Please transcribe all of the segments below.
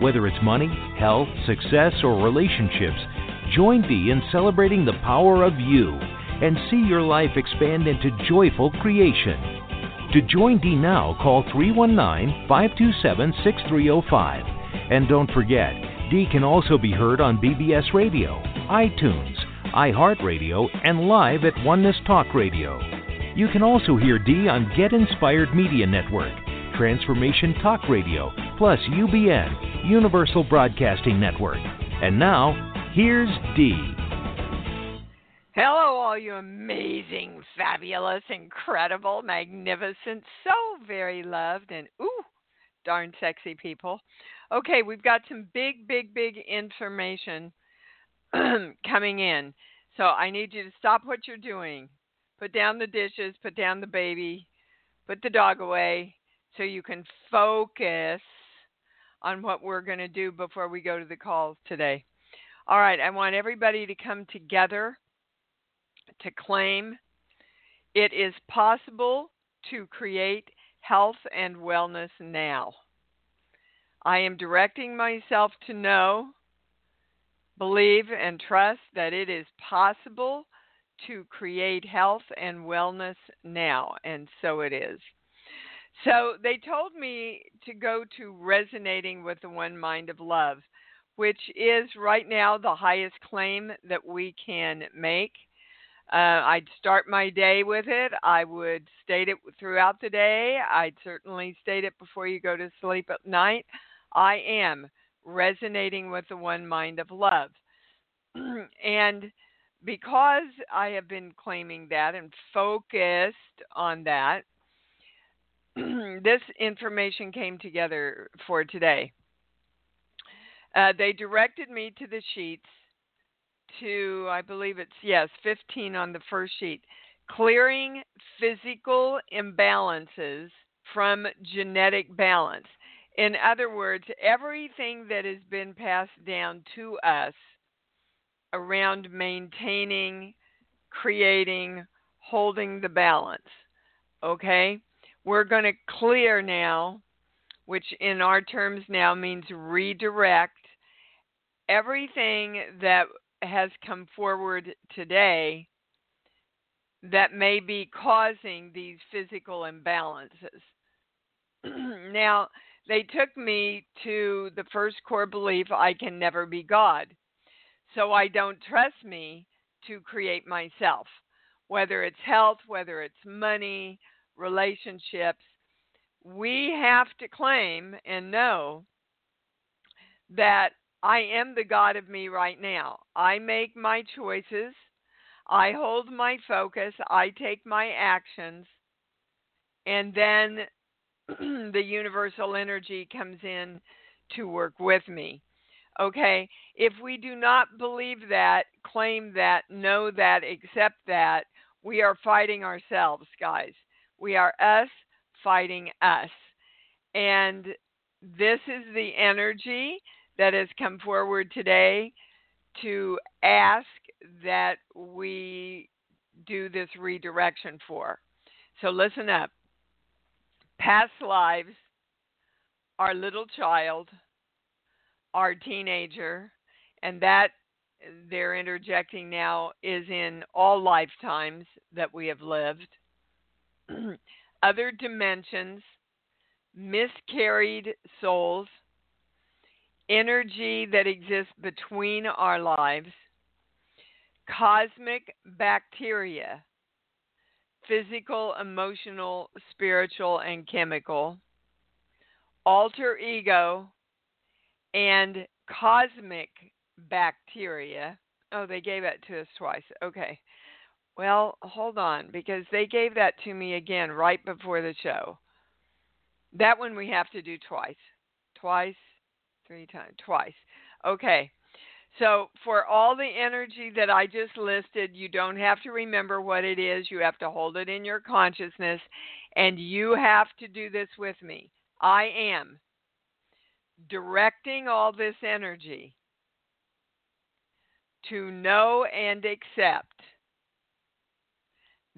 Whether it's money, health, success, or relationships, join Dee in celebrating the power of you and see your life expand into joyful creation. To join Dee now, call 319 527 6305. And don't forget, Dee can also be heard on BBS Radio, iTunes, iHeartRadio, and live at Oneness Talk Radio. You can also hear Dee on Get Inspired Media Network, Transformation Talk Radio, plus UBN, Universal Broadcasting Network. And now, here's Dee. Hello, all you amazing, fabulous, incredible, magnificent, so very loved, and ooh, darn sexy people. Okay, we've got some big, big, big information coming in. So I need you to stop what you're doing. Put down the dishes, put down the baby, put the dog away so you can focus on what we're going to do before we go to the calls today. All right, I want everybody to come together to claim it is possible to create health and wellness now. I am directing myself to know believe and trust that it is possible to create health and wellness now, and so it is. So they told me to go to resonating with the one mind of love, which is right now the highest claim that we can make. Uh, I'd start my day with it. I would state it throughout the day. I'd certainly state it before you go to sleep at night. I am resonating with the one mind of love. and because I have been claiming that and focused on that, this information came together for today. Uh, they directed me to the sheets to, I believe it's, yes, 15 on the first sheet. Clearing physical imbalances from genetic balance. In other words, everything that has been passed down to us around maintaining, creating, holding the balance. Okay? We're going to clear now, which in our terms now means redirect everything that has come forward today that may be causing these physical imbalances. now, they took me to the first core belief I can never be God. So I don't trust me to create myself, whether it's health, whether it's money, relationships. We have to claim and know that I am the God of me right now. I make my choices. I hold my focus. I take my actions. And then the universal energy comes in to work with me. Okay? If we do not believe that, claim that, know that, accept that, we are fighting ourselves, guys. We are us fighting us. And this is the energy that has come forward today to ask that we do this redirection for. So listen up past lives, our little child, our teenager, and that they're interjecting now is in all lifetimes that we have lived, other dimensions, miscarried souls, energy that exists between our lives, cosmic bacteria physical, emotional, spiritual, and chemical, alter ego, and cosmic bacteria. Oh, they gave that to us twice. Okay. Well, hold on, because they gave that to me again right before the show. That one we have to do twice. Twice, three times, twice. Okay. So, for all the energy that I just listed, you don't have to remember what it is. You have to hold it in your consciousness, and you have to do this with me. I am directing all this energy to know and accept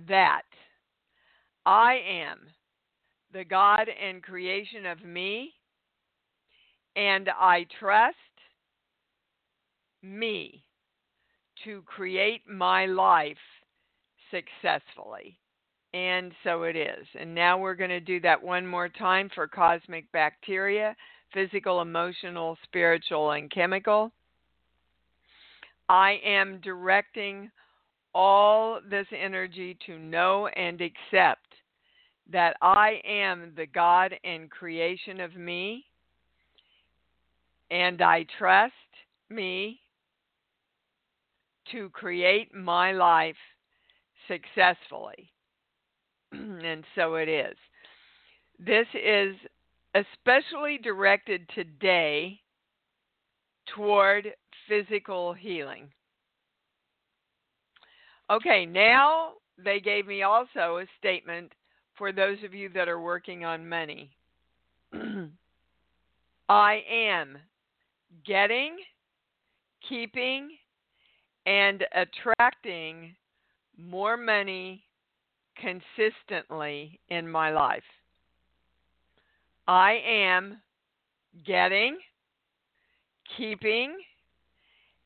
that I am the God and creation of me, and I trust me to create my life successfully. And so it is. And now we're going to do that one more time for cosmic bacteria physical, emotional, spiritual, and chemical. I am directing all this energy to know and accept that I am the God and creation of me, and I trust me to create my life successfully. and so it is. This is especially directed today toward physical healing. Okay, now they gave me also a statement for those of you that are working on money. I am getting, keeping, and attracting more money consistently in my life. I am getting, keeping,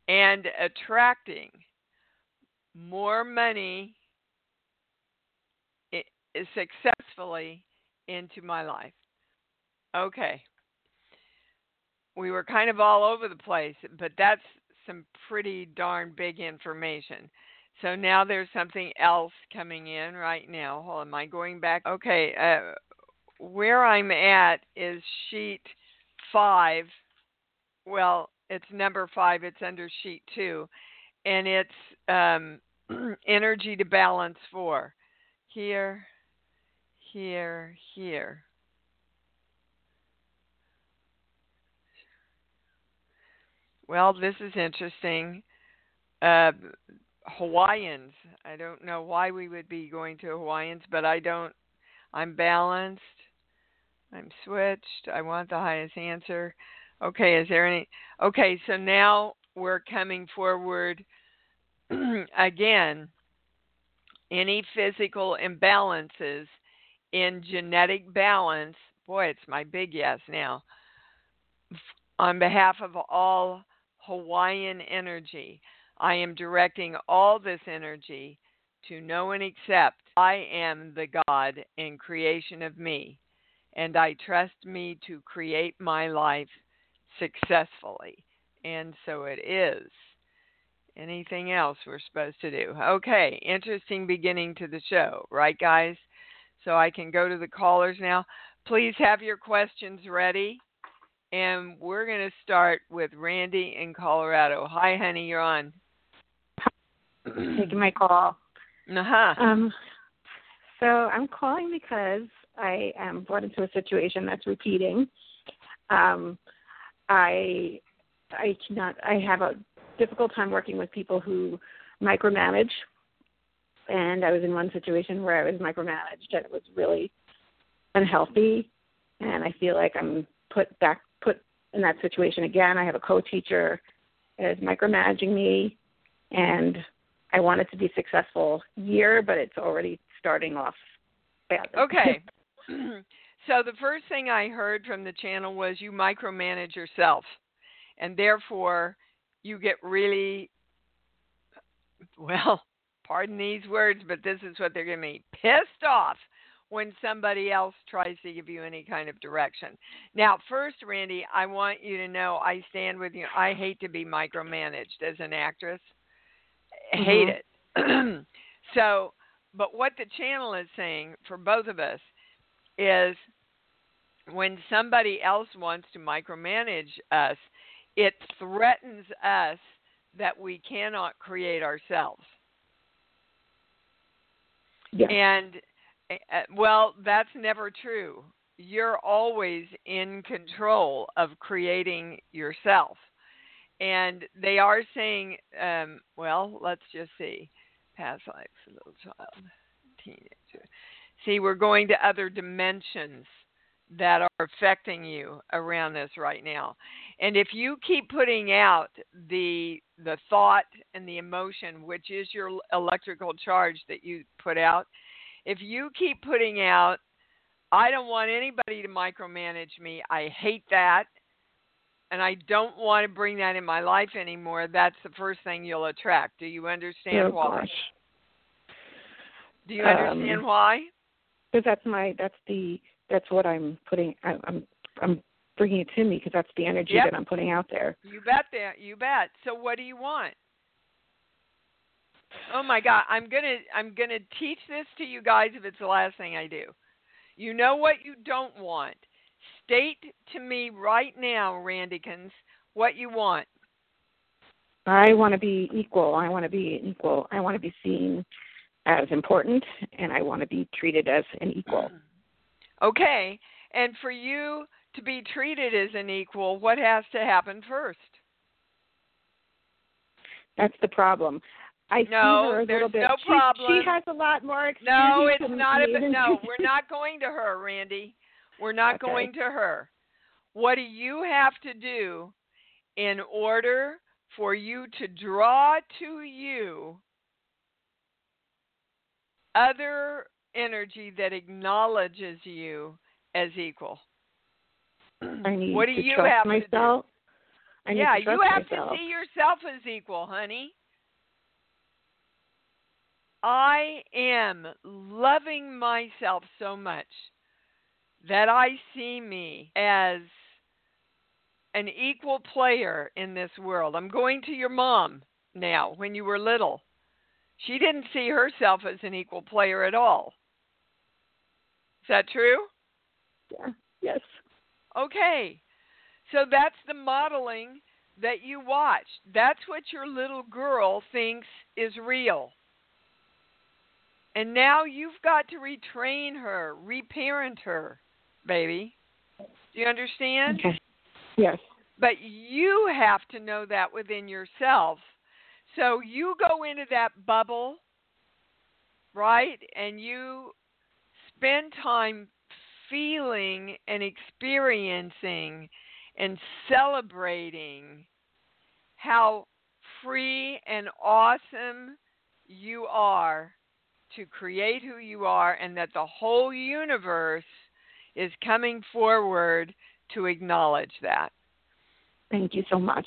and attracting more money successfully into my life. Okay. We were kind of all over the place, but that's some pretty darn big information. So now there's something else coming in right now. Hold on, am I going back? Okay, uh, where I'm at is sheet five. Well, it's number five. It's under sheet two, and it's um, energy to balance for. Here, here, here. Well, this is interesting. Uh, Hawaiians. I don't know why we would be going to Hawaiians, but I don't. I'm balanced. I'm switched. I want the highest answer. Okay, is there any? Okay, so now we're coming forward again. Any physical imbalances in genetic balance? Boy, it's my big yes now. On behalf of all Hawaiian energy, I am directing all this energy to know and accept I am the God in creation of me and I trust me to create my life successfully. And so it is. Anything else we're supposed to do? Okay, interesting beginning to the show, right, guys? So I can go to the callers now. Please have your questions ready. And we're going to start with Randy in Colorado. Hi, honey, you're on. Taking my call. Uh huh. Um, so I'm calling because I am brought into a situation that's repeating. Um, I I cannot. I have a difficult time working with people who micromanage, and I was in one situation where I was micromanaged, and it was really unhealthy. And I feel like I'm put back put in that situation again. I have a co-teacher that is micromanaging me, and I want it to be successful year, but it's already starting off bad. Okay. so the first thing I heard from the channel was you micromanage yourself, and therefore you get really well. Pardon these words, but this is what they're going to be pissed off when somebody else tries to give you any kind of direction. Now, first, Randy, I want you to know I stand with you. I hate to be micromanaged as an actress. Mm-hmm. Hate it. so, but what the channel is saying for both of us is when somebody else wants to micromanage us, it threatens us that we cannot create ourselves. Yeah. And uh, well, that's never true. You're always in control of creating yourself. and they are saying, um, well, let's just see, past life, little child, teenager. See, we're going to other dimensions that are affecting you around this right now. And if you keep putting out the the thought and the emotion, which is your electrical charge that you put out, if you keep putting out I don't want anybody to micromanage me. I hate that. And I don't want to bring that in my life anymore. That's the first thing you'll attract. Do you understand oh, why? Gosh. Do you understand um, why? Because that's my that's the that's what I'm putting. I, I'm I'm bringing it to me because that's the energy yep. that I'm putting out there. You bet that. You bet. So what do you want? Oh my God! I'm gonna I'm gonna teach this to you guys if it's the last thing I do. You know what you don't want. State to me right now, Randykins, what you want. I want to be equal. I want to be equal. I want to be seen as important, and I want to be treated as an equal. Mm. Okay. And for you to be treated as an equal, what has to happen first? That's the problem. I no, there's bit. no she, problem. She has a lot more experience. No, it's not. A, no, we're not going to her, Randy. We're not Okay. going to her. What do you have to do in order for you to draw to you other energy that acknowledges you as equal? I need what do to you trust have myself. to I do? need yeah, to trust you have myself. to see yourself as equal, honey. I am loving myself so much that I see me as an equal player in this world. I'm going to your mom now when you were little. She didn't see herself as an equal player at all. Is that true? Yeah. Yes. Okay. So that's the modeling that you watch. That's what your little girl thinks is real. And now you've got to retrain her, reparent her, baby. Do you understand? Okay. Yes. But you have to know that within yourself. So you go into that bubble, right? And you spend time feeling and experiencing and celebrating how free and awesome you are to create who you are and that the whole universe is coming forward to acknowledge that. Thank you so much.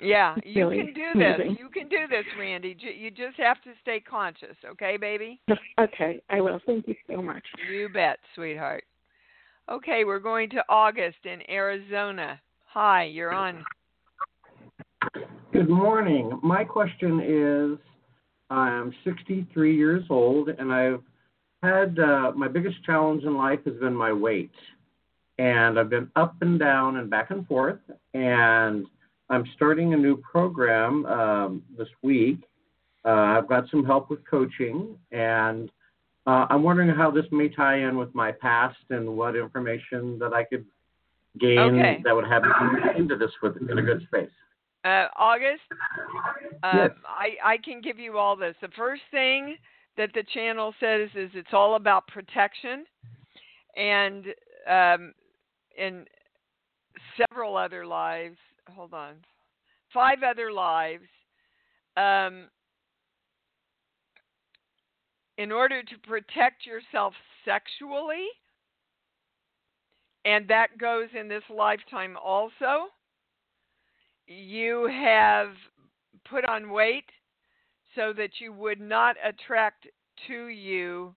Yeah, It's you really can do amazing. this. You can do this, Randy. You just have to stay conscious, okay, baby? Okay, I will. Thank you so much. You bet, sweetheart. Okay, we're going to August in Arizona. Hi, you're on. Good morning. My question is I'm 63 years old, and I've had uh, my biggest challenge in life has been my weight. And I've been up and down and back and forth. And I'm starting a new program um, this week. Uh, I've got some help with coaching, and uh, I'm wondering how this may tie in with my past and what information that I could gain Okay. that would have me into this with in a good space. Uh, August, um, Yes. I, I can give you all this. The first thing that the channel says is it's all about protection. And um, in several other lives, hold on, five other lives, um, in order to protect yourself sexually, and that goes in this lifetime also, you have put on weight so that you would not attract to you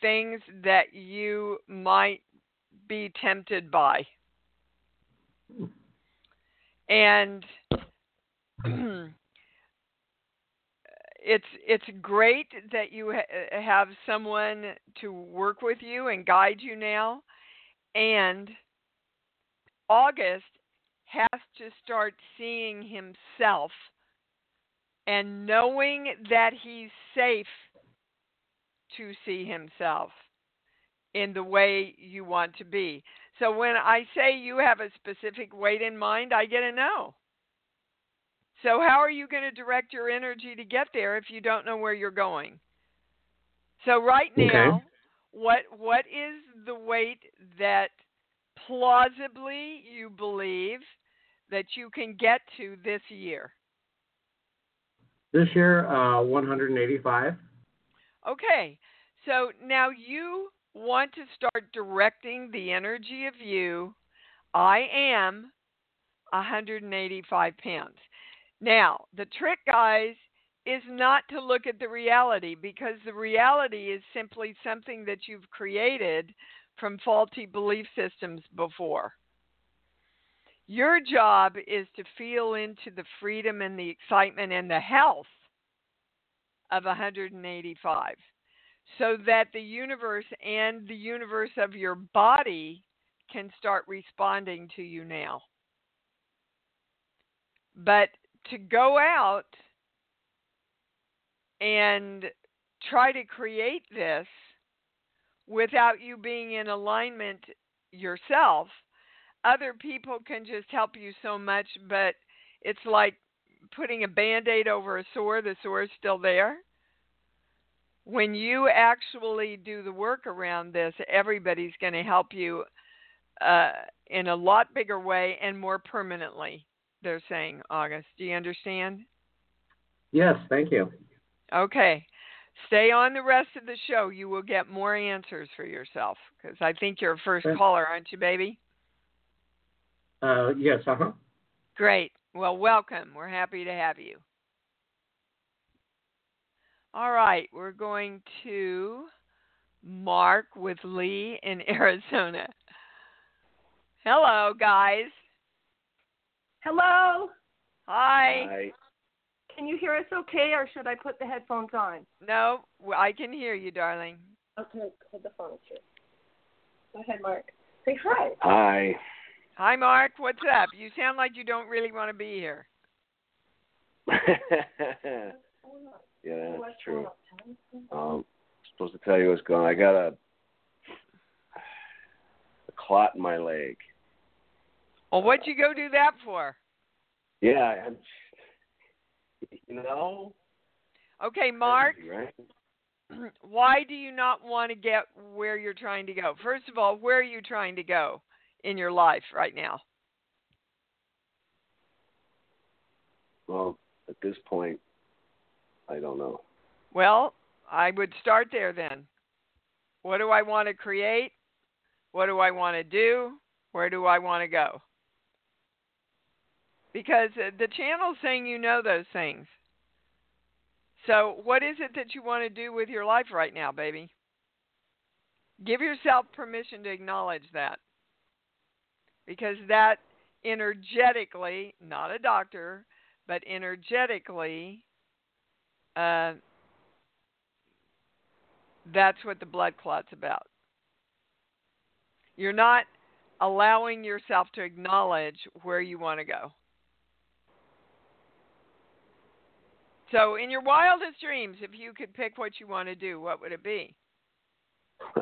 things that you might be tempted by. And it's it's great that you ha- uh, have someone to work with you and guide you now and August has to start seeing himself and knowing that he's safe to see himself in the way you want to be. So when I say you have a specific weight in mind, I get a no. So how are you going to direct your energy to get there if you don't know where you're going? So right now, Okay. what what is the weight that plausibly you believe that you can get to this year? This year, uh, 185. Okay. So now you want to start directing the energy of you. I am 185 pounds. Now, the trick, guys, is not to look at the reality because the reality is simply something that you've created from faulty belief systems before. Your job is to feel into the freedom and the excitement and the health of 185 so that the universe and the universe of your body can start responding to you now. But to go out and try to create this without you being in alignment yourself, other people can just help you so much, but it's like putting a band aid over a sore, the sore is still there. When you actually do the work around this, everybody's going to help you uh, in a lot bigger way and more permanently, they're saying, August. Do you understand? Yes, thank you. Okay. Stay on the rest of the show. You will get more answers for yourself because I think you're a first caller, aren't you, baby? Uh, yes, uh huh. Great. Well, welcome. We're happy to have you. All right, we're going to Mark with Lee in Arizona. Hello, guys. Hello. Hi. Can you hear us okay, or should I put the headphones on? No, I can hear you, darling. Okay, put the phone here. Go ahead, Mark. Say hi. Hi. Hi, Mark. What's up? You sound like you don't really want to be here. yeah, that's true. Um, supposed to tell you what's going on. I got a, a clot in my leg. Well, what'd you go do that for? Yeah, I'm, you know. Okay, Mark. Right? why do you not want to get where you're trying to go? First of all, where are you trying to go in your life right now? Well, at this point, I don't know. Well, I would start there then. What do I want to create? What do I want to do? Where do I want to go? Because uh, the channel's saying you know those things. So, what is it that you want to do with your life right now, baby? Give yourself permission to acknowledge that. Because that energetically, not a doctor, but energetically, uh, that's what the blood clot's about. You're not allowing yourself to acknowledge where you want to go. So, in your wildest dreams, if you could pick what you want to do, what would it be?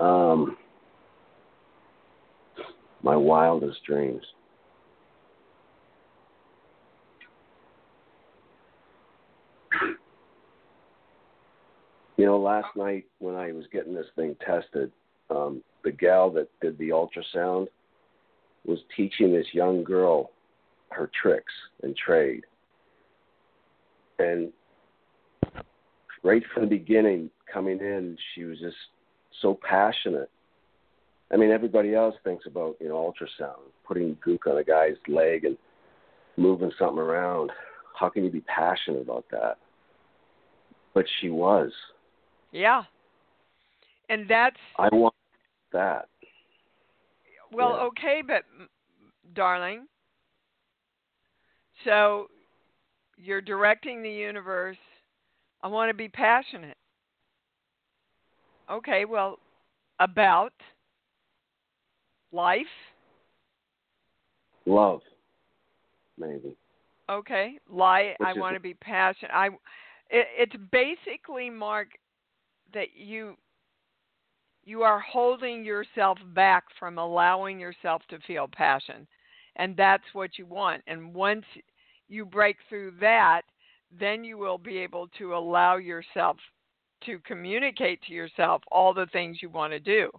um, my wildest dreams. You know, last night when I was getting this thing tested, um, the gal that did the ultrasound was teaching this young girl her tricks and trade. And right from the beginning, coming in, she was just so passionate. I mean, everybody else thinks about you know ultrasound, putting gook on a guy's leg and moving something around. How can you be passionate about that? But she was. Yeah. And that's I want that. well, Yeah. okay, but darling, so you're directing the universe. I want to be passionate. Okay, well, about life. Love, maybe. Okay, lie. Which I want to be passionate. I. It, it's basically, Mark, that you you are holding yourself back from allowing yourself to feel passion, And that's what you want. And once you break through that, then you will be able to allow yourself to communicate to yourself all the things you want to do.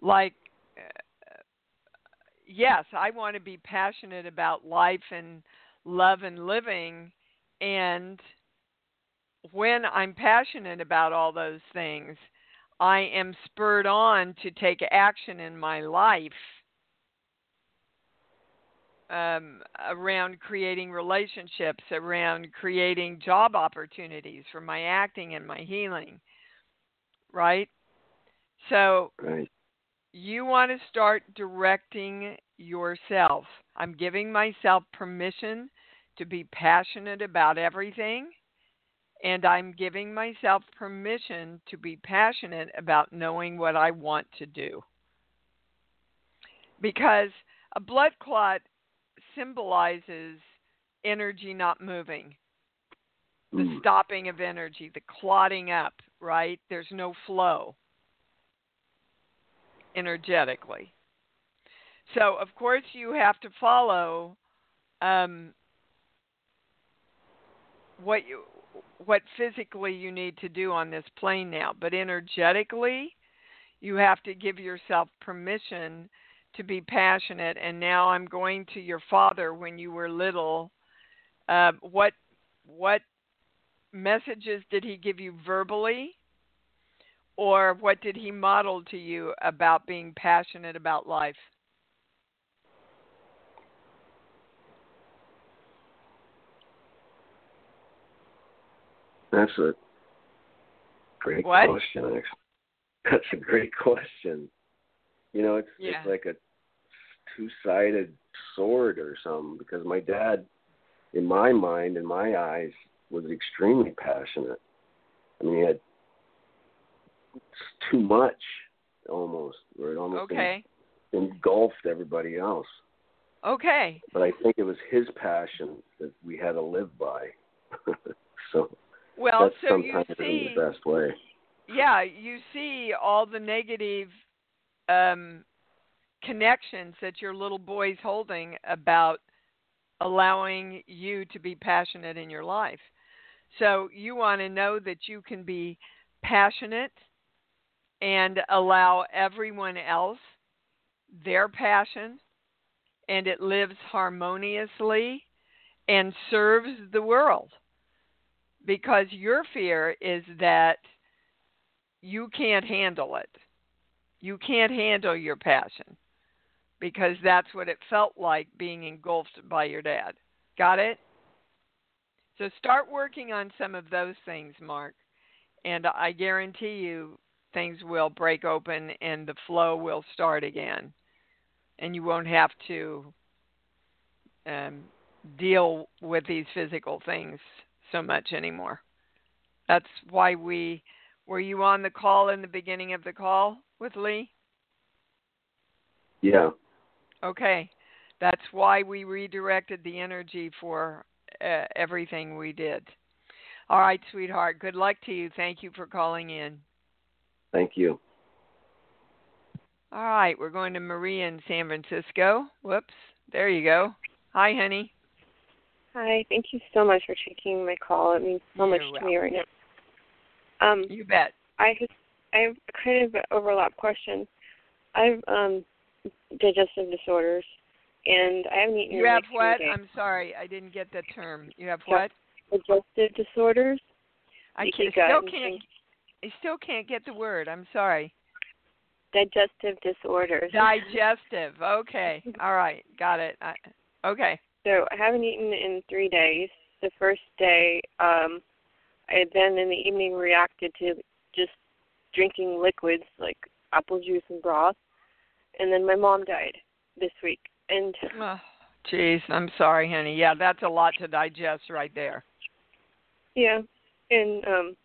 Like, uh, yes, I want to be passionate about life and love and living. And when I'm passionate about all those things, I am spurred on to take action in my life um, around creating relationships, around creating job opportunities for my acting and my healing. Right? So, Right. you want to start directing yourself. I'm giving myself permission to be passionate about everything, and I'm giving myself permission to be passionate about knowing what I want to do. Because a blood clot symbolizes energy not moving, the Mm. stopping of energy, the clotting up, right? There's no flow energetically. So, of course, you have to follow um, what you what physically you need to do on this plane now, but energetically, you have to give yourself permission to be passionate. And now I'm going to your father when you were little. Uh, what what messages did he give you verbally? Or what did he model to you about being passionate about life? That's a great What? question. That's a great question. You know, it's Yeah. it's like a two-sided sword or something because my dad, in my mind, in my eyes, was extremely passionate. I mean, he had too much almost, where it almost Okay. engulfed everybody else. Okay. But I think it was his passion that we had to live by. so Well, that's so sometimes in see, the best way. yeah, you see all the negative um, connections that your little boy's holding about allowing you to be passionate in your life. So you want to know that you can be passionate and allow everyone else their passion and it lives harmoniously and serves the world. Because your fear is that you can't handle it. You can't handle your passion because that's what it felt like being engulfed by your dad. Got it? So start working on some of those things, Mark, and I guarantee you things will break open and the flow will start again. And you won't have to um, deal with these physical things so much anymore. That's why we were you on the call in the beginning of the call with Lee? Yeah. Okay. That's why we redirected the energy for uh, everything we did. All right, sweetheart. Good luck to you. Thank you for calling in. Thank you. All right, we're going to Maria in San Francisco. Whoops. There you go. Hi, honey. Hi, thank you so much for taking my call. It means so much You're to me right now. Um, You bet. I just I have a kind of an overlap question. I've um digestive disorders, and I haven't eaten You have what? I'm sorry, I didn't get the term. You have what? Digestive disorders. I can, still can't. I still can't get the word. I'm sorry. Digestive disorders. Digestive. Okay. All right. Got it. I, okay. So I haven't eaten in three days. The first day, um, I then in the evening reacted to just drinking liquids like apple juice and broth, and then my mom died this week. And Oh, Jeez, I'm sorry, honey. Yeah, that's a lot to digest right there. yeah, and um,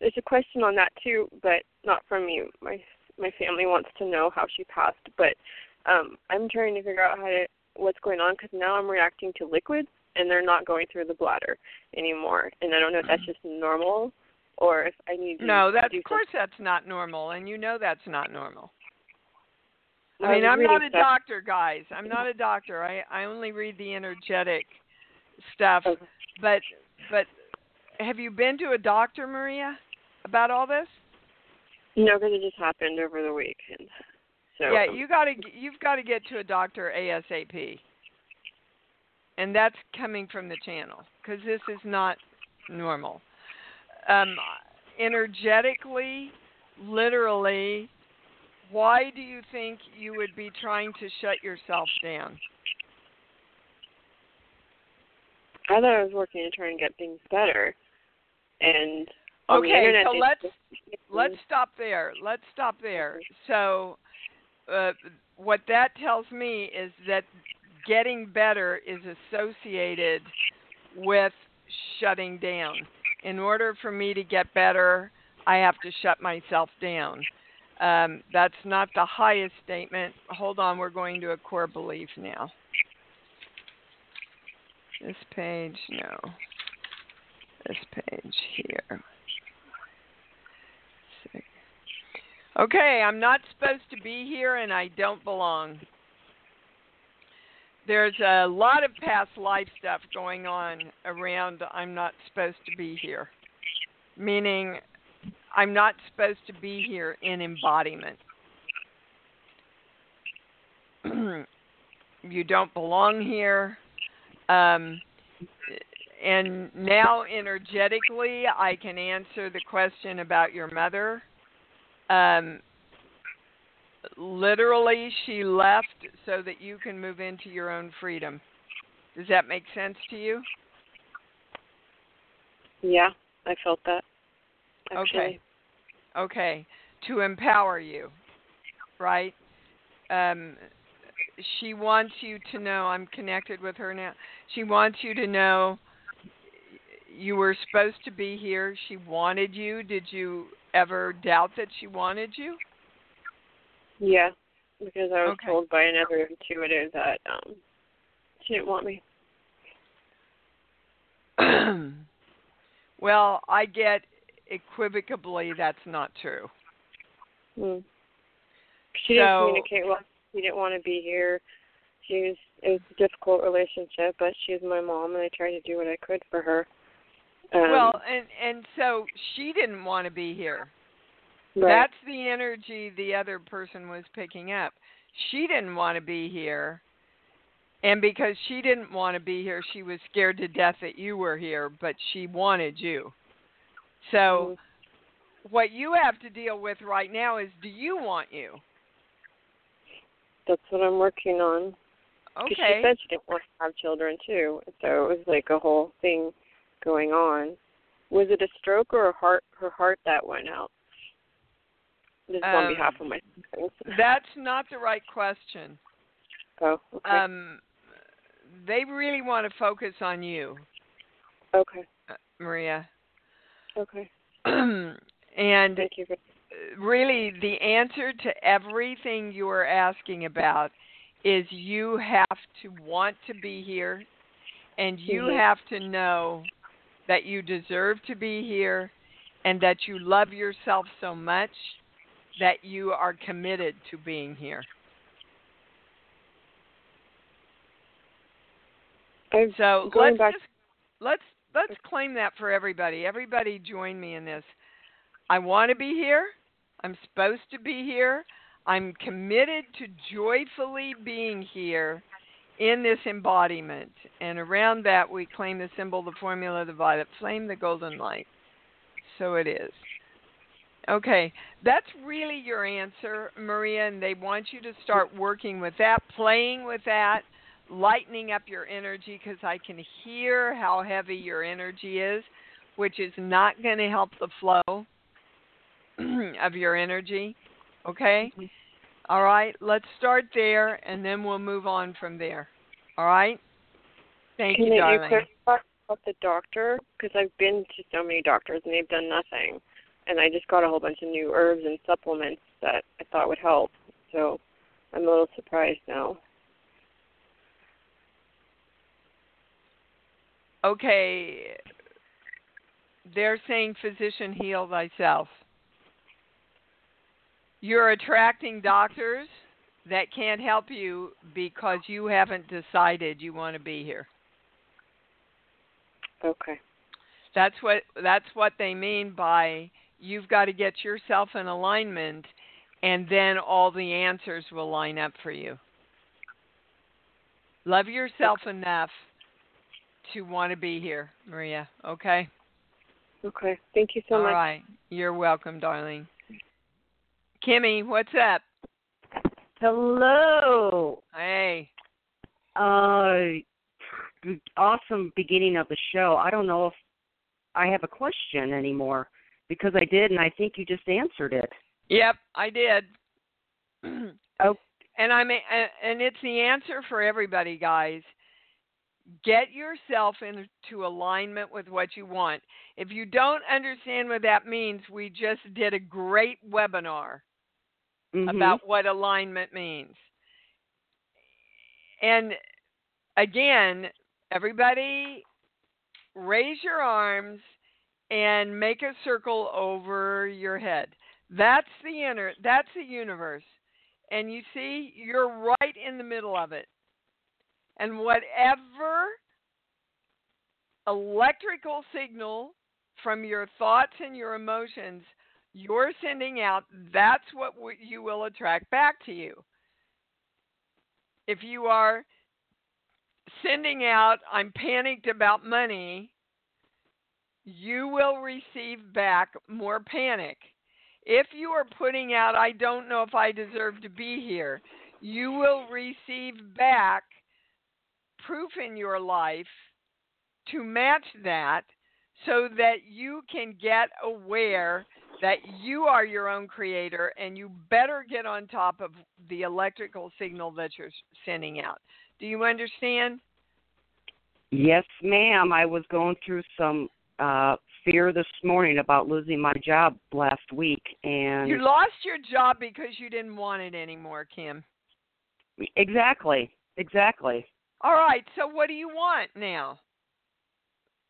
there's a question on that too, but not from you. My my family wants to know how she passed, but um, I'm trying to figure out how to what's going on because now I'm reacting to liquids and they're not going through the bladder anymore, and I don't know if that's just normal or if I need to No, that's do of course that's not normal, and you know that's not normal. I mean, I'm not a doctor, guys. I'm not a doctor. I I only read the energetic stuff. Okay. But but have you been to a doctor, Maria, about all this? No, because it just happened over the weekend. So yeah, you got to you've got to get to a doctor ASAP. And that's coming from the channel because this is not normal. Um, energetically, literally, why do you think you would be trying to shut yourself down? I thought I was working to try and get things better, and Okay, so let's just- let's stop there. Let's stop there. So, uh, what that tells me is that getting better is associated with shutting down. In order for me to get better, I have to shut myself down. Um, that's not the highest statement. Hold on, we're going to a core belief now. This page, no. This page here. Okay, I'm not supposed to be here and I don't belong. There's a lot of past life stuff going on around I'm not supposed to be here. Meaning I'm not supposed to be here in embodiment. you don't belong here. Um, and now, energetically, I can answer the question about your mother. Um, literally, she left so that you can move into your own freedom. Does that make sense to you? Yeah, I felt that. Okay. Okay. To empower you, right? Um, she wants you to know, I'm connected with her now. She wants you to know you were supposed to be here. She wanted you. Did you ever doubt that she wanted you? Yeah, because I was Okay. told by another intuitive that um she didn't want me. well, I get equivocably that's not true. Mm. She didn't So- communicate well. She didn't want to be here. She was it was a difficult relationship, but she was my mom, and I tried to do what I could for her. Um, well, and and so she didn't want to be here. Right. That's the energy the other person was picking up. She didn't want to be here. And because she didn't want to be here, she was scared to death that you were here, but she wanted you. So, Mhm. what you have to deal with right now is do you want you? that's what I'm working on. Okay. Because she said she didn't want to have children too, so it was like a whole thing going on. Was it a stroke or a heart? Her heart that went out. This is on Um, behalf of my. That's not the right question. Oh, okay. Um, they really want to focus on you, okay. uh, Maria. Okay. and Thank you. For, really the answer to everything you are asking about is you have to want to be here and you Mhm. have to know that you deserve to be here and that you love yourself so much that you are committed to being here. I'm So let's back. just, let's let's claim that for everybody. Everybody join me in this. I want to be here. I'm supposed to be here. I'm committed to joyfully being here in this embodiment. And around that, we claim the symbol, the formula, the violet flame, the golden light. So it is. Okay, that's really your answer, Maria, and they want you to start working with that, playing with that, lightening up your energy because I can hear how heavy your energy is, which is not going to help the flow of your energy. Okay? Mm-hmm. All right, let's start there and then we'll move on from there. All right? Thank Can you, you darling. clarify about the doctor? Because I've been to so many doctors and they've done nothing, and I just got a whole bunch of new herbs and supplements that I thought would help. So I'm a little surprised now. Okay. They're saying, physician, heal thyself. You're attracting doctors that can't help you because you haven't decided you want to be here. Okay. That's what that's what they mean by you've got to get yourself in alignment and then all the answers will line up for you. Love yourself enough to want to be here, Maria, okay? Okay. Thank you so All much. right. You're welcome, darling. Kimmy, what's up? Hello. Hey. Uh, awesome beginning of the show. I don't know if I have a question anymore because I did, and I think you just answered it. Yep, I did. Oh. And I mean, and it's the answer for everybody, guys. Get yourself into alignment with what you want. If you don't understand what that means, we just did a great webinar Mhm. about what alignment means. And again, everybody raise your arms and make a circle over your head. That's the inner that's the universe. And you see you're right in the middle of it. And whatever electrical signal from your thoughts and your emotions you're sending out, that's what you will attract back to you. If you are sending out, I'm panicked about money, you will receive back more panic. If you are putting out, I don't know if I deserve to be here, you will receive back proof in your life to match that so that you can get aware that you are your own creator and you better get on top of the electrical signal that you're sending out. Do you understand? Yes, ma'am. I was going through some uh fear this morning about losing my job last week, and You lost your job because you didn't want it anymore, Kim. exactly, exactly. All right, so what do you want now?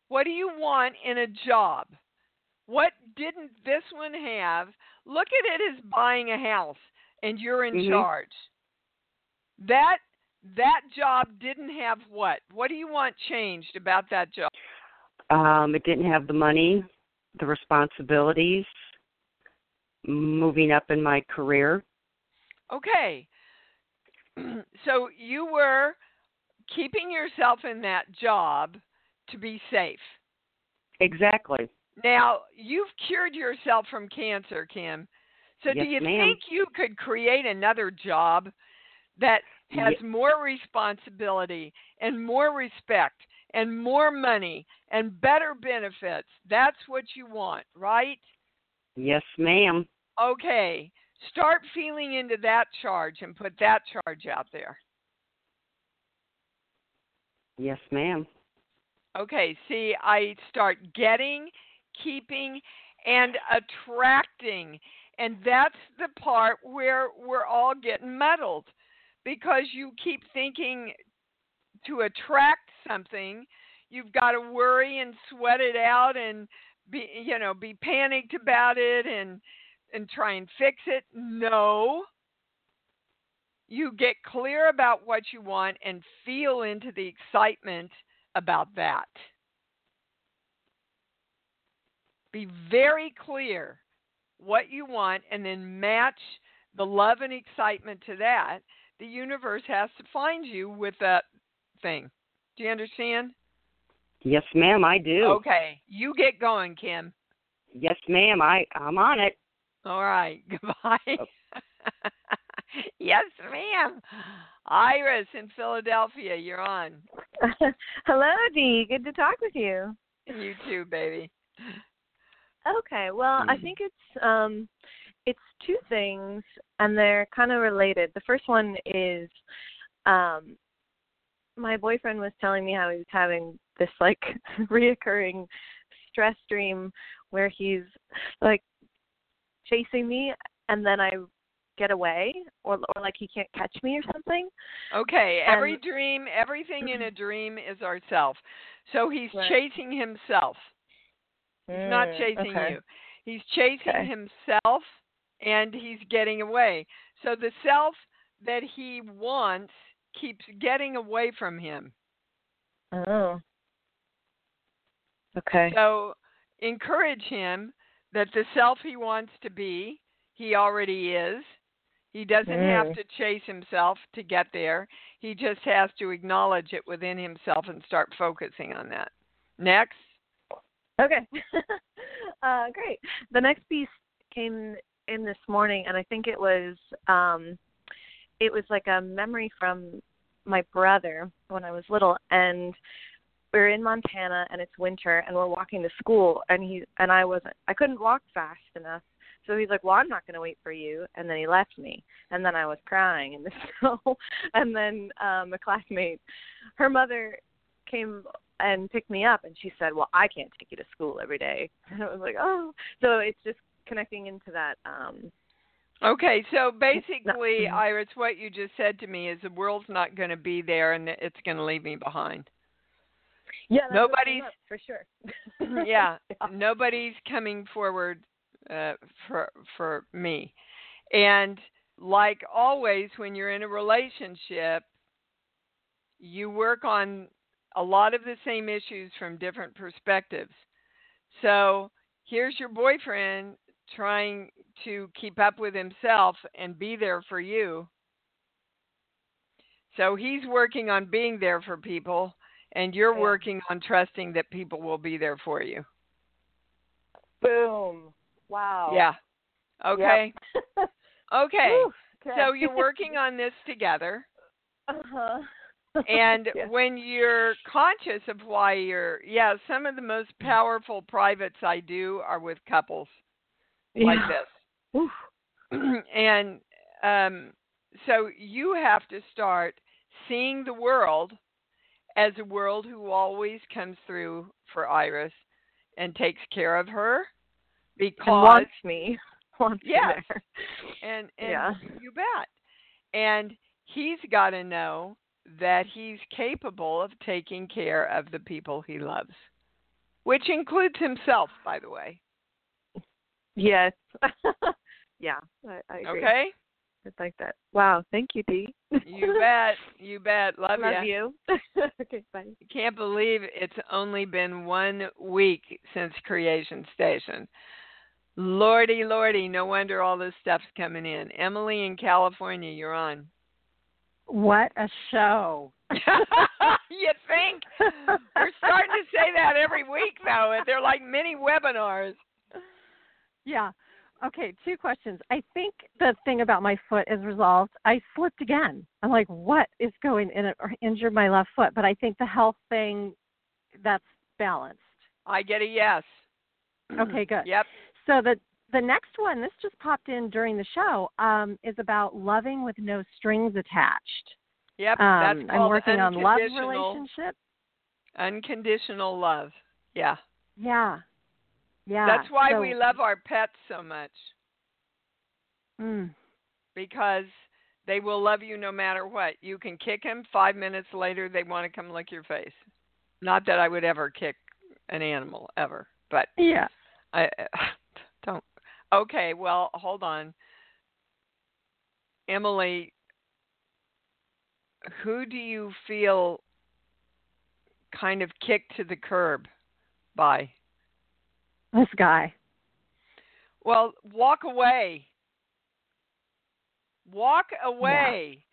What do you want in a job? What didn't this one have? Look at it as buying a house and you're in Mhm. charge. That that job didn't have what? What do you want changed about that job? Um, it didn't have the money, the responsibilities, moving up in my career. Okay. so you were keeping yourself in that job to be safe. Exactly. Now, you've cured yourself from cancer, Kim. So do you ma'am. think you could create another job that has Ye- more responsibility and more respect and more money and better benefits? That's what you want, right? Yes, ma'am. Okay. Start feeling into that charge and put that charge out there. Yes, ma'am. Okay, see, I start getting, keeping, and attracting. And that's the part where we're all getting muddled because you keep thinking to attract something, you've got to worry and sweat it out and be you know, be panicked about it and and try and fix it. No. You get clear about what you want and feel into the excitement about that. Be very clear what you want and then match the love and excitement to that. The universe has to find you with that thing. Do you understand? Yes, ma'am. I do. Okay. You get going, Kim. Yes, ma'am. I I'm on it. All right. Goodbye. Oh. yes, ma'am. Iris in Philadelphia, you're on. Hello, Dee. Good to talk with you. You too, baby. Okay, well, I think it's um it's two things and they're kind of related. The first one is um my boyfriend was telling me how he was having this like reoccurring stress dream where he's like chasing me and then I get away or or like he can't catch me or something. Okay, every dream, everything in a dream is ourself. So he's Right. chasing himself. He's not Mm, chasing okay. you. He's chasing Okay. himself and he's getting away. So the self that he wants keeps getting away from him. Oh. Okay. So encourage him that the self he wants to be, he already is. He doesn't have Mm. to chase himself to get there. He just has to acknowledge it within himself and start focusing on that. Next. Okay. uh, great. The next piece came in this morning, and I think it was um, it was like a memory from my brother when I was little, and we're in Montana, and it's winter, and we're walking to school, and he and I wasn't, I couldn't walk fast enough. So he's like, "Well, I'm not going to wait for you," and then he left me, and then I was crying in the snow, and then um, a classmate, her mother came and picked me up and she said, "Well, I can't take you to school every day." And I was like, "Oh." So it's just connecting into that um Okay, so basically. Iris, what you just said to me is the world's not going to be there and it's going to leave me behind. Yeah, Nobody's- up, for sure. yeah, nobody's coming forward uh, for for me. And like always, when you're in a relationship, you work on a lot of the same issues from different perspectives. So here's your boyfriend trying to keep up with himself and be there for you. So he's working on being there for people, and you're Yeah. working on trusting that people will be there for you. Boom. Wow. Yeah. Okay. Okay. Whew, okay. So you're working on this together. uh-huh. And Yeah. when you're conscious of why you're, yeah, some of the most powerful privates I do are with couples like this. And um, so you have to start seeing the world as a world who always comes through for Iris and takes care of her because And wants me. Wants me Yes. and and Yeah. you bet. And he's got to know that he's capable of taking care of the people he loves, which includes himself, by the way. Yes. yeah. I, I agree. Okay? It's like that. Wow. Thank you, Dee. You bet. You bet. Love, Love ya. you. okay. Bye. Can't believe it's only been one week since Creation Station. Lordy, lordy, no wonder all this stuff's coming in. Emily in California, you're on. What a show. you think? We're starting to say that every week, though. They're like mini webinars. Yeah. Okay, two questions. I think the thing about my foot is resolved. I slipped again. I'm like, what is going in or injured my left foot? But I think the health thing that's balanced. I get a yes. Okay, good. Yep. So the the next one, this just popped in during the show, um, is about loving with no strings attached. Yep. Um, that's I'm called working on love relationship. Unconditional love. Yeah. Yeah. Yeah. That's why so- we love our pets so much Mm, because they will love you no matter what. You can kick them, five minutes later, they want to come lick your face. Not that I would ever kick an animal, ever, but yeah. I don't. Okay, well, hold on. Emily, who do you feel kind of kicked to the curb by? This guy. Well, walk away. Walk away.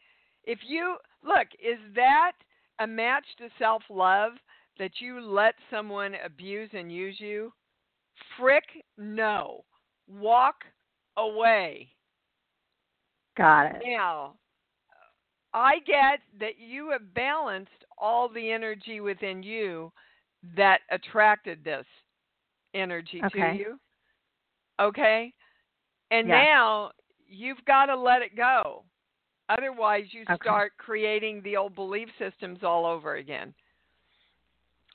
If you look, is that a match to self love that you let someone abuse and use you? Frick, no. Walk away. Got it. Now, I get that you have balanced all the energy within you that attracted this energy to you. Okay? And Yes. now you've got to let it go. Otherwise, you Okay. start creating the old belief systems all over again.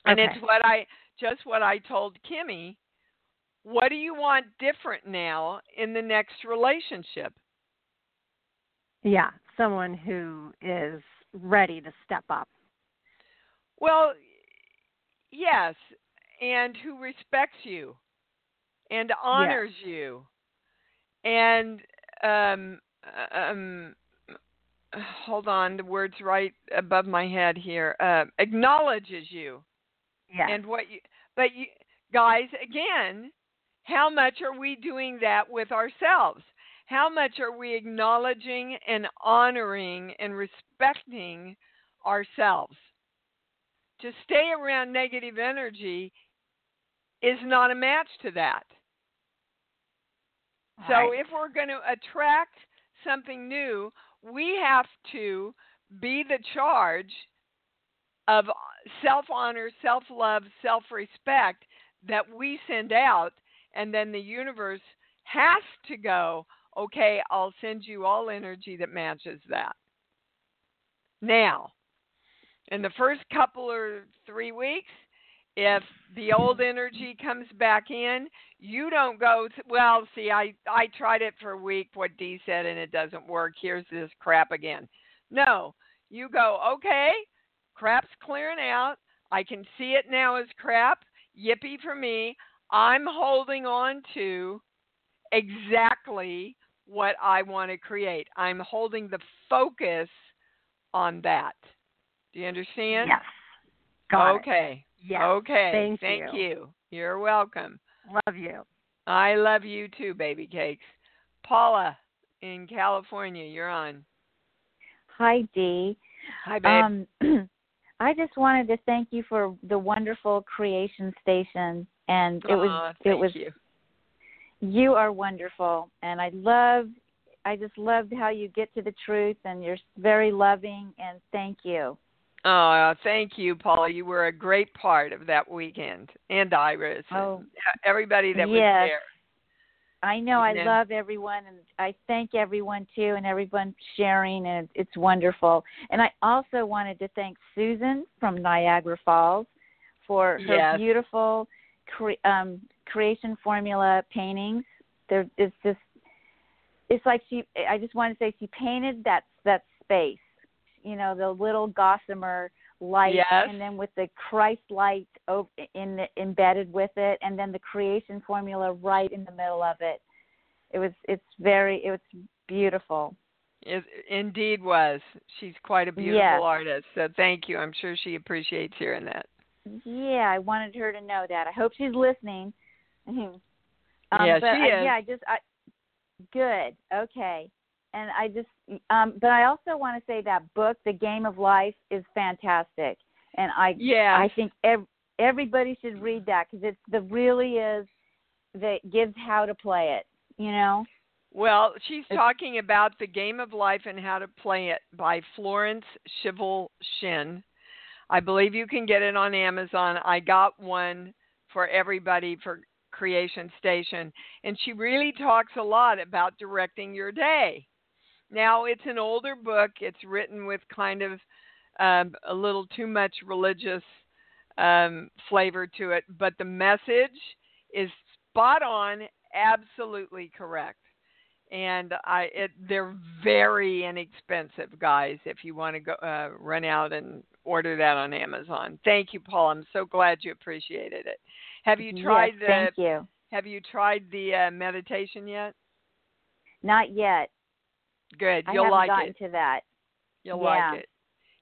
And Okay. it's what I just what I told Kimmy. What do you want different now in the next relationship? Yeah. Someone who is ready to step up. Well, yes, and who respects you and honors you and um um hold on, the words right above my head here. Uh, acknowledges you. Yeah. And what you, but you guys, again, how much are we doing that with ourselves? How much are we acknowledging and honoring and respecting ourselves? To stay around negative energy is not a match to that. So Right. if we're going to attract something new, we have to be the charge of self honor, self love, self respect that we send out, and then the universe has to go, okay, I'll send you all energy that matches that. Now, in the first couple or three weeks, if the old energy comes back in, you don't go, well, see, I, I tried it for a week, what Dee said, and it doesn't work. Here's this crap again. No, you go, okay, crap's clearing out. I can see it now as crap. Yippee for me. I'm holding on to exactly what I want to create. I'm holding the focus on that. Do you understand? Yes. Got okay. It. Yes. Okay. Thank, you. you. You're welcome. Love you. I love you too, baby cakes. Paula in California, you're on. Hi, Dee. Hi, babe. Um, I just wanted to thank you for the wonderful creation station, and it was Aw, it was you. you are wonderful, and I love I just loved how you get to the truth, and you're very loving, and thank you. Oh, thank you, Paula. You were a great part of that weekend, and Iris, Oh. and everybody that was Yes. there. I know I Yeah. love everyone, and I thank everyone too, and everyone sharing, and it's wonderful. And I also wanted to thank Susan from Niagara Falls for her Yes. beautiful cre- um, creation formula paintings. There, it's just, it's like she. I just want to say she painted that that space. You know, the little gossamer light, Yes. and then with the Christ light in the, embedded with it, and then the creation formula right in the middle of it. It was. It's very. It was beautiful. It indeed was. She's quite a beautiful Yes. artist. So thank you. I'm sure she appreciates hearing that. Yeah, I wanted her to know that. I hope she's listening. Um, Yeah, she I, is. Yeah, I just I good. Okay. And I just um but I also want to say that book, The Game of Life is fantastic. And I Yeah. I think ev- everybody should read that cuz it's the really is that gives how to play it, you know? Well, she's It's- talking about the game of life and how to play it by Florence Scovel Shinn. I believe you can get it on Amazon. I got one for everybody for Creation Station, and she really talks a lot about directing your day. Now, it's an older book. It's written with kind of um, a little too much religious um, flavor to it, but the message is spot on, absolutely correct and I it they're very inexpensive, guys. If you want to go uh, run out and order that on Amazon. Thank you, Paul. I'm so glad you appreciated it. Have you Yes, tried the thank you. Have you tried the uh, meditation yet? Not yet. Good. You'll haven't like gotten it. to that. You'll yeah. like it.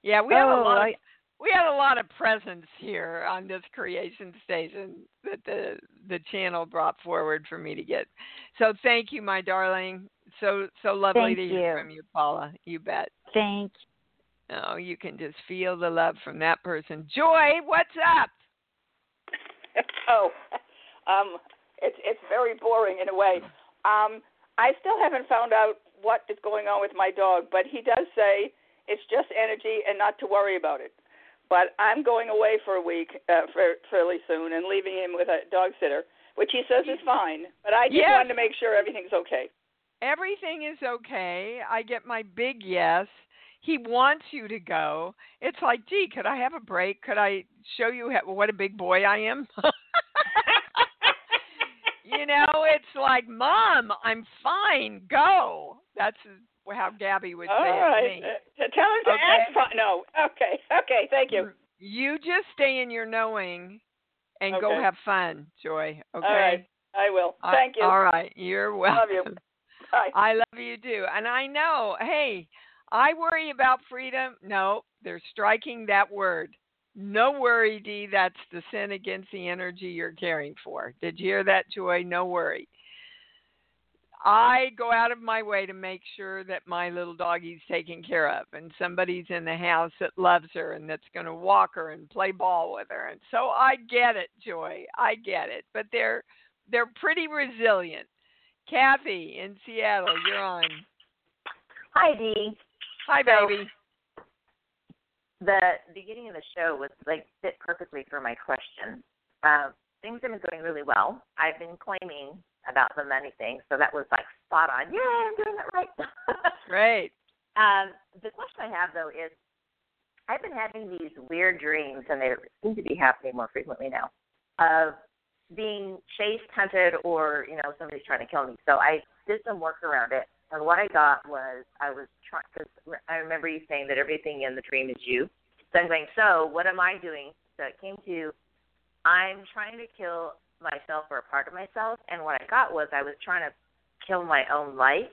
Yeah, we have a Oh, lot of I- we had a lot of presents here on this creation station that the the channel brought forward for me to get. So thank you, my darling. So so lovely Thank to hear you. from you, Paula. You bet. Thank You. Oh, you can just feel the love from that person. Joy, what's up? oh, um, it's it's very boring in a way. Um, I still haven't found out what is going on with my dog, but he does say it's just energy and not to worry about it. But I'm going away for a week uh, for, fairly soon and leaving him with a dog sitter, which he says is fine. But I just Yes. wanted to make sure everything's okay. Everything is okay. I get my big yes. He wants you to go. It's like, gee, could I have a break? Could I show you ha- what a big boy I am? you know, it's like, Mom, I'm fine. Go. That's how Gabby would All say it right. to me. Uh, tell him to Okay. act fine. No. Okay. Okay. Thank you. You just stay in your knowing and go have fun, Joy. Okay. All right. I will. Thank you. All right. You're welcome. Love you. Bye. I love you too. And I know, hey, I worry about freedom. No, they're striking that word. No worry, D. That's the sin against the energy you're caring for. Did you hear that, Joy? No worry. I go out of my way to make sure that my little doggie's taken care of and somebody's in the house that loves her and that's going to walk her and play ball with her. And so I get it, Joy. I get it. But they're they're pretty resilient. Kathy in Seattle, you're on. Hi, Dee. Hi, So, baby. The beginning of the show was like fit perfectly for my question. Uh, things have been going really well. I've been claiming about the money thing, so that was like spot on. Yeah, I'm doing it right. Great. Um, the question I have though is, I've been having these weird dreams, and they seem to be happening more frequently now, of being chased, hunted, or you know somebody's trying to kill me. So I did some work around it, and what I got was I was trying because I remember you saying that everything in the dream is you. So I'm going. So what am I doing? So it came to, I'm trying to kill myself or a part of myself, and what I got was I was trying to kill my own light.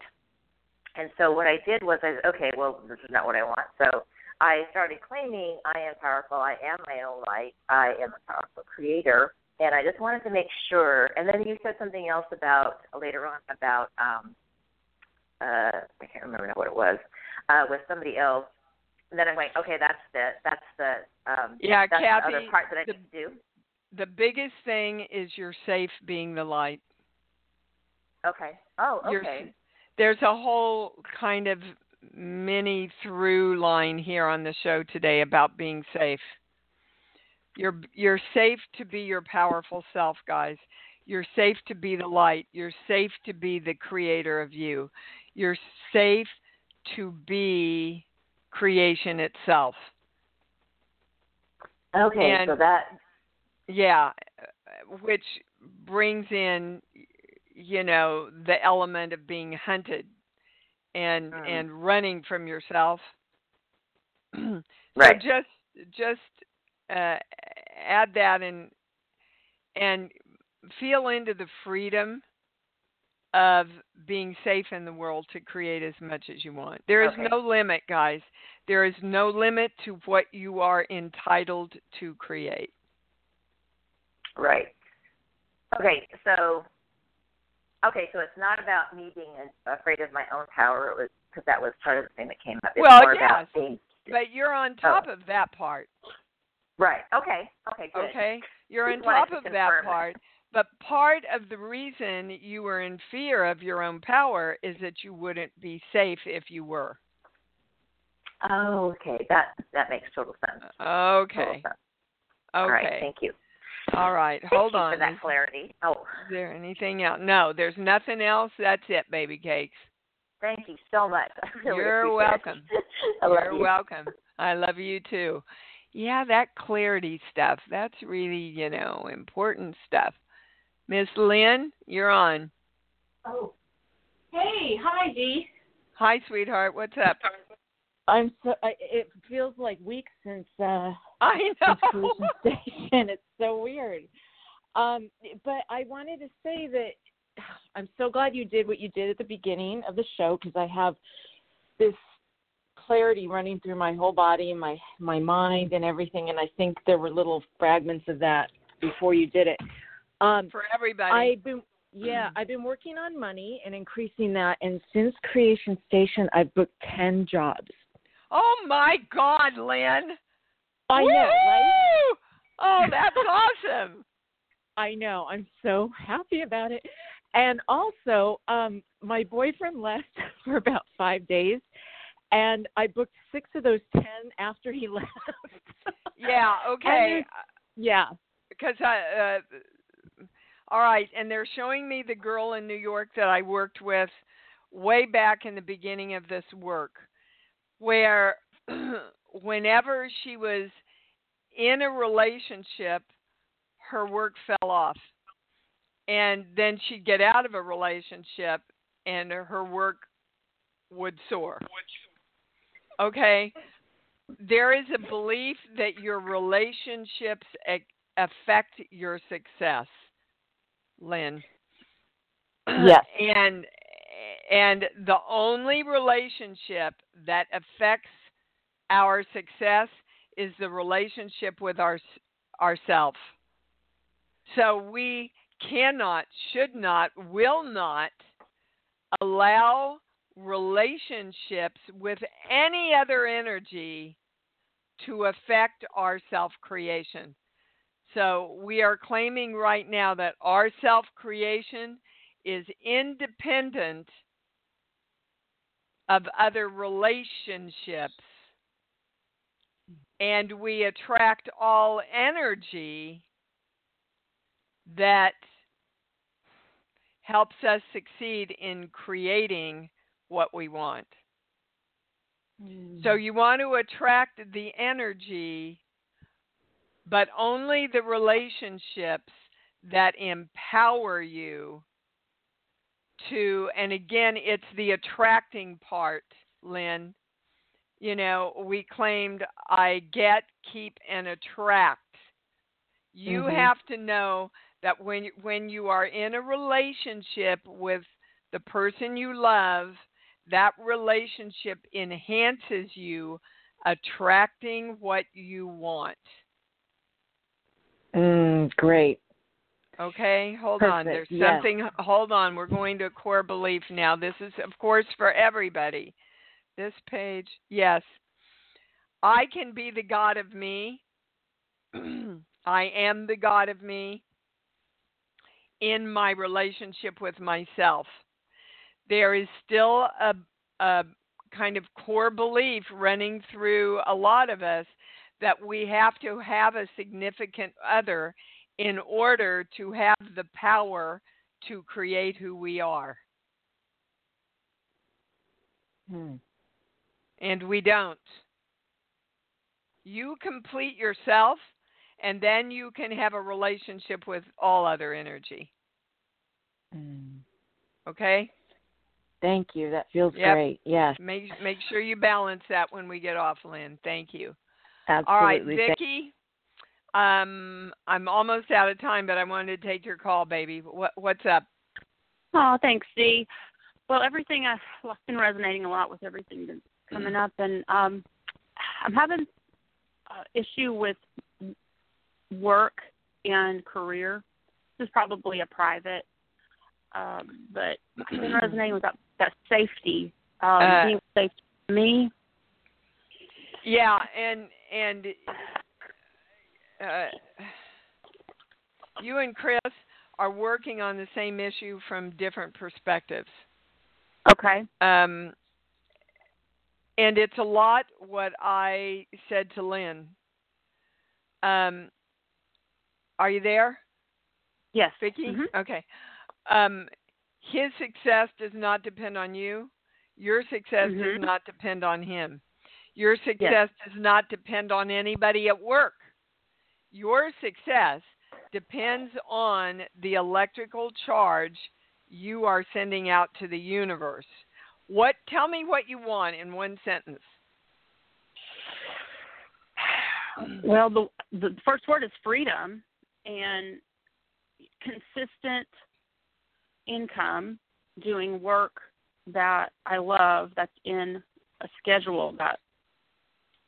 And so what I did was I okay, well this is not what I want. So I started claiming I am powerful, I am my own light, I am a powerful creator, and I just wanted to make sure. And then you said something else about later on about um, uh, I can't remember now what it was uh, with somebody else. And then I'm like, okay, that's the that's the um, Yeah, that's Kathy, the other part that I the- need to do. The biggest thing is you're safe being the light. Okay. Oh, You're- okay. there's a whole kind of mini through line here on the show today about being safe. You're you're safe to be your powerful self, guys. You're safe to be the light. You're safe to be the creator of you. You're safe to be creation itself. Okay, And- so that Yeah, which brings in you know the element of being hunted and Mm. and running from yourself. so Right. just just uh, add that and and feel into the freedom of being safe in the world to create as much as you want. There is Okay. no limit, guys. There is no limit to what you are entitled to create. Right. Okay, so okay, so it's not about me being afraid of my own power. It was because that was part of the thing that came up. It's Well, more yes. about being But you're on oh. top of that part. right. Okay. Okay. Good. Okay? You're on Just top to of that confirm it. part. But part of the reason you were in fear of your own power is that you wouldn't be safe if you were. Oh, okay. That that makes total sense. Uh, okay. Total sense. Okay. All right. Thank you. All right. Thank Hold you on. for that Is clarity. Oh, Is there anything else? No, there's nothing else. That's it, baby cakes. thank you so much. Really You're welcome. I love You're you. welcome. I love you too. Yeah, that clarity stuff. That's really, you know, important stuff. Miss Lynn, you're on. Oh. Hey, hi, Dee. Hi, sweetheart. What's up? I'm so. I, it feels like weeks since uh I know. Creation Station. It's so weird. Um, but I wanted to say that I'm so glad you did what you did at the beginning of the show because I have this clarity running through my whole body and my my mind and everything, and I think there were little fragments of that before you did it. Um, For everybody. I've been yeah, I've been working on money and increasing that, and since Creation Station, I've booked ten jobs. Oh my God, Lynn. I know, right? Oh, that's awesome. I know. I'm so happy about it. And also, um, my boyfriend left for about five days, and I booked six of those ten after he left. Yeah, okay. yeah. Because I, uh, all right, and they're showing me the girl in New York that I worked with way back in the beginning of this work, where whenever she was in a relationship, her work fell off. And then she'd get out of a relationship and her work would soar. Okay? There is a belief that your relationships affect your success, Lynn. Yes. And and the only relationship that affects our success is the relationship with our ourself. So we cannot, should not, will not allow relationships with any other energy to affect our self creation. So we are claiming right now that our self creation is independent of other relationships. And we attract all energy that helps us succeed in creating what we want. Mm. So you want to attract the energy, but only the relationships that empower you to, and again, it's the attracting part, Lynn. You know, we claimed I get, keep, and attract. You mm-hmm. have to know that when when you are in a relationship with the person you love, that relationship enhances you attracting what you want. Mm, great. Okay, hold Perfect. on. There's yes. something. Hold on. We're going to core belief now. This is, of course, for everybody. This page, yes. I can be the God of me. I am the God of me in my relationship with myself. There is still a, a kind of core belief running through a lot of us that we have to have a significant other in order to have the power to create who we are. Hmm. And we don't. You complete yourself, and then you can have a relationship with all other energy. Hmm. Okay? Thank you. That feels yep. great. Yes. Make make sure you balance that when we get off, Lynn. Thank you. Absolutely. All right, Vicki. Um, I'm almost out of time, but I wanted to take your call, baby. What what's up? Oh, thanks, Dee. Well, everything I've been resonating a lot with everything that's coming up, and um, I'm having uh, issue with work and career. This is probably a private, um, but been resonating with that, that safety, um, Uh, being safe to me. Yeah, and and uh, you and Chris are working on the same issue from different perspectives. Okay. Um, and it's a lot what I said to Lynn. Um, are you there? Yes. Vicki? Mhm. Okay. Um, his success does not depend on you. Your success does Mhm. not depend on him. Your success does not depend on anybody at work. Your success depends on the electrical charge you are sending out to the universe. What tell me what you want in one sentence. Well, the the first word is freedom and consistent income doing work that I love that's in a schedule that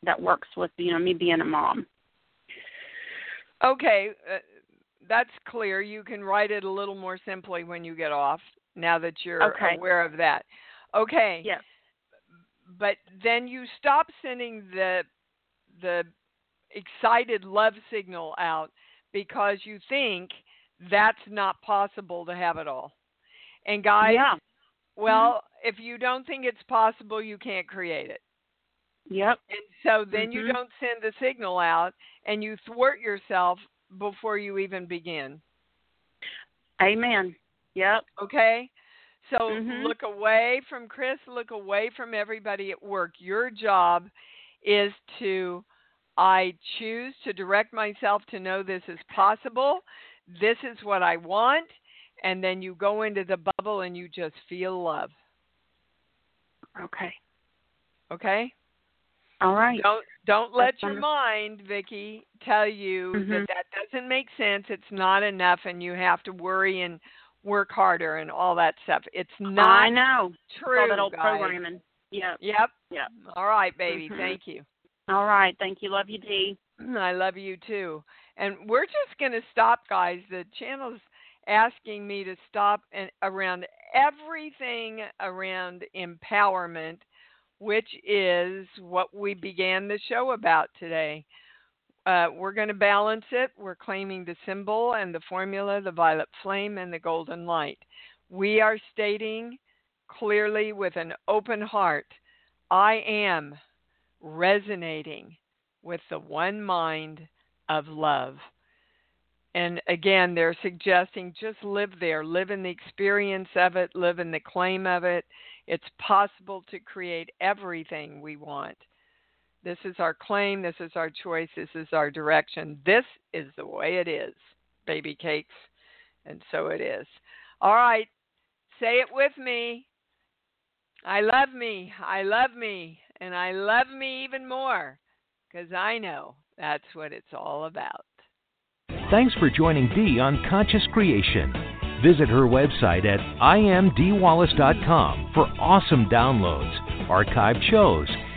that works with you know me being a mom. Okay, uh, that's clear. You can write it a little more simply when you get off. Now that you're Okay. aware of that. Okay. Yes. But then you stop sending the the excited love signal out because you think that's not possible to have it all. And guys, Yeah. well, if you don't think it's possible, you can't create it. Yep. And so then you Mhm. don't send the signal out and you thwart yourself before you even begin. Amen. Yep. Okay? So Mhm. look away from Chris, look away from everybody at work. Your job is to I choose to direct myself to know this is possible. This is what I want. And then you go into the bubble and you just feel love. Okay. Okay? All right. Don't don't let That's your wonderful. mind, Vicky, tell you Mhm. that that doesn't make sense. It's not enough, and you have to worry and work harder and all that stuff. It's not I know. true. All that old guys. programming. Yep. Yep. Yep. All right, baby. Mhm. Thank you. All right. Thank you. Love you, Dee. I love you too. And we're just going to stop, guys. The channel's asking me to stop and around everything around empowerment, which is what we began the show about today. Uh, we're going to balance it. We're claiming the symbol and the formula, the violet flame and the golden light. We are stating clearly with an open heart I am resonating with the one mind of love. And again, they're suggesting just live there, live in the experience of it, live in the claim of it. It's possible to create everything we want. This is our claim, this is our choice, this is our direction. This is the way it is, baby cakes. And so it is. All right, say it with me. I love me, I love me, and I love me even more because I know that's what it's all about. Thanks for joining Dee on Conscious Creation. Visit her website at iamdeewallace.com for awesome downloads, archived shows,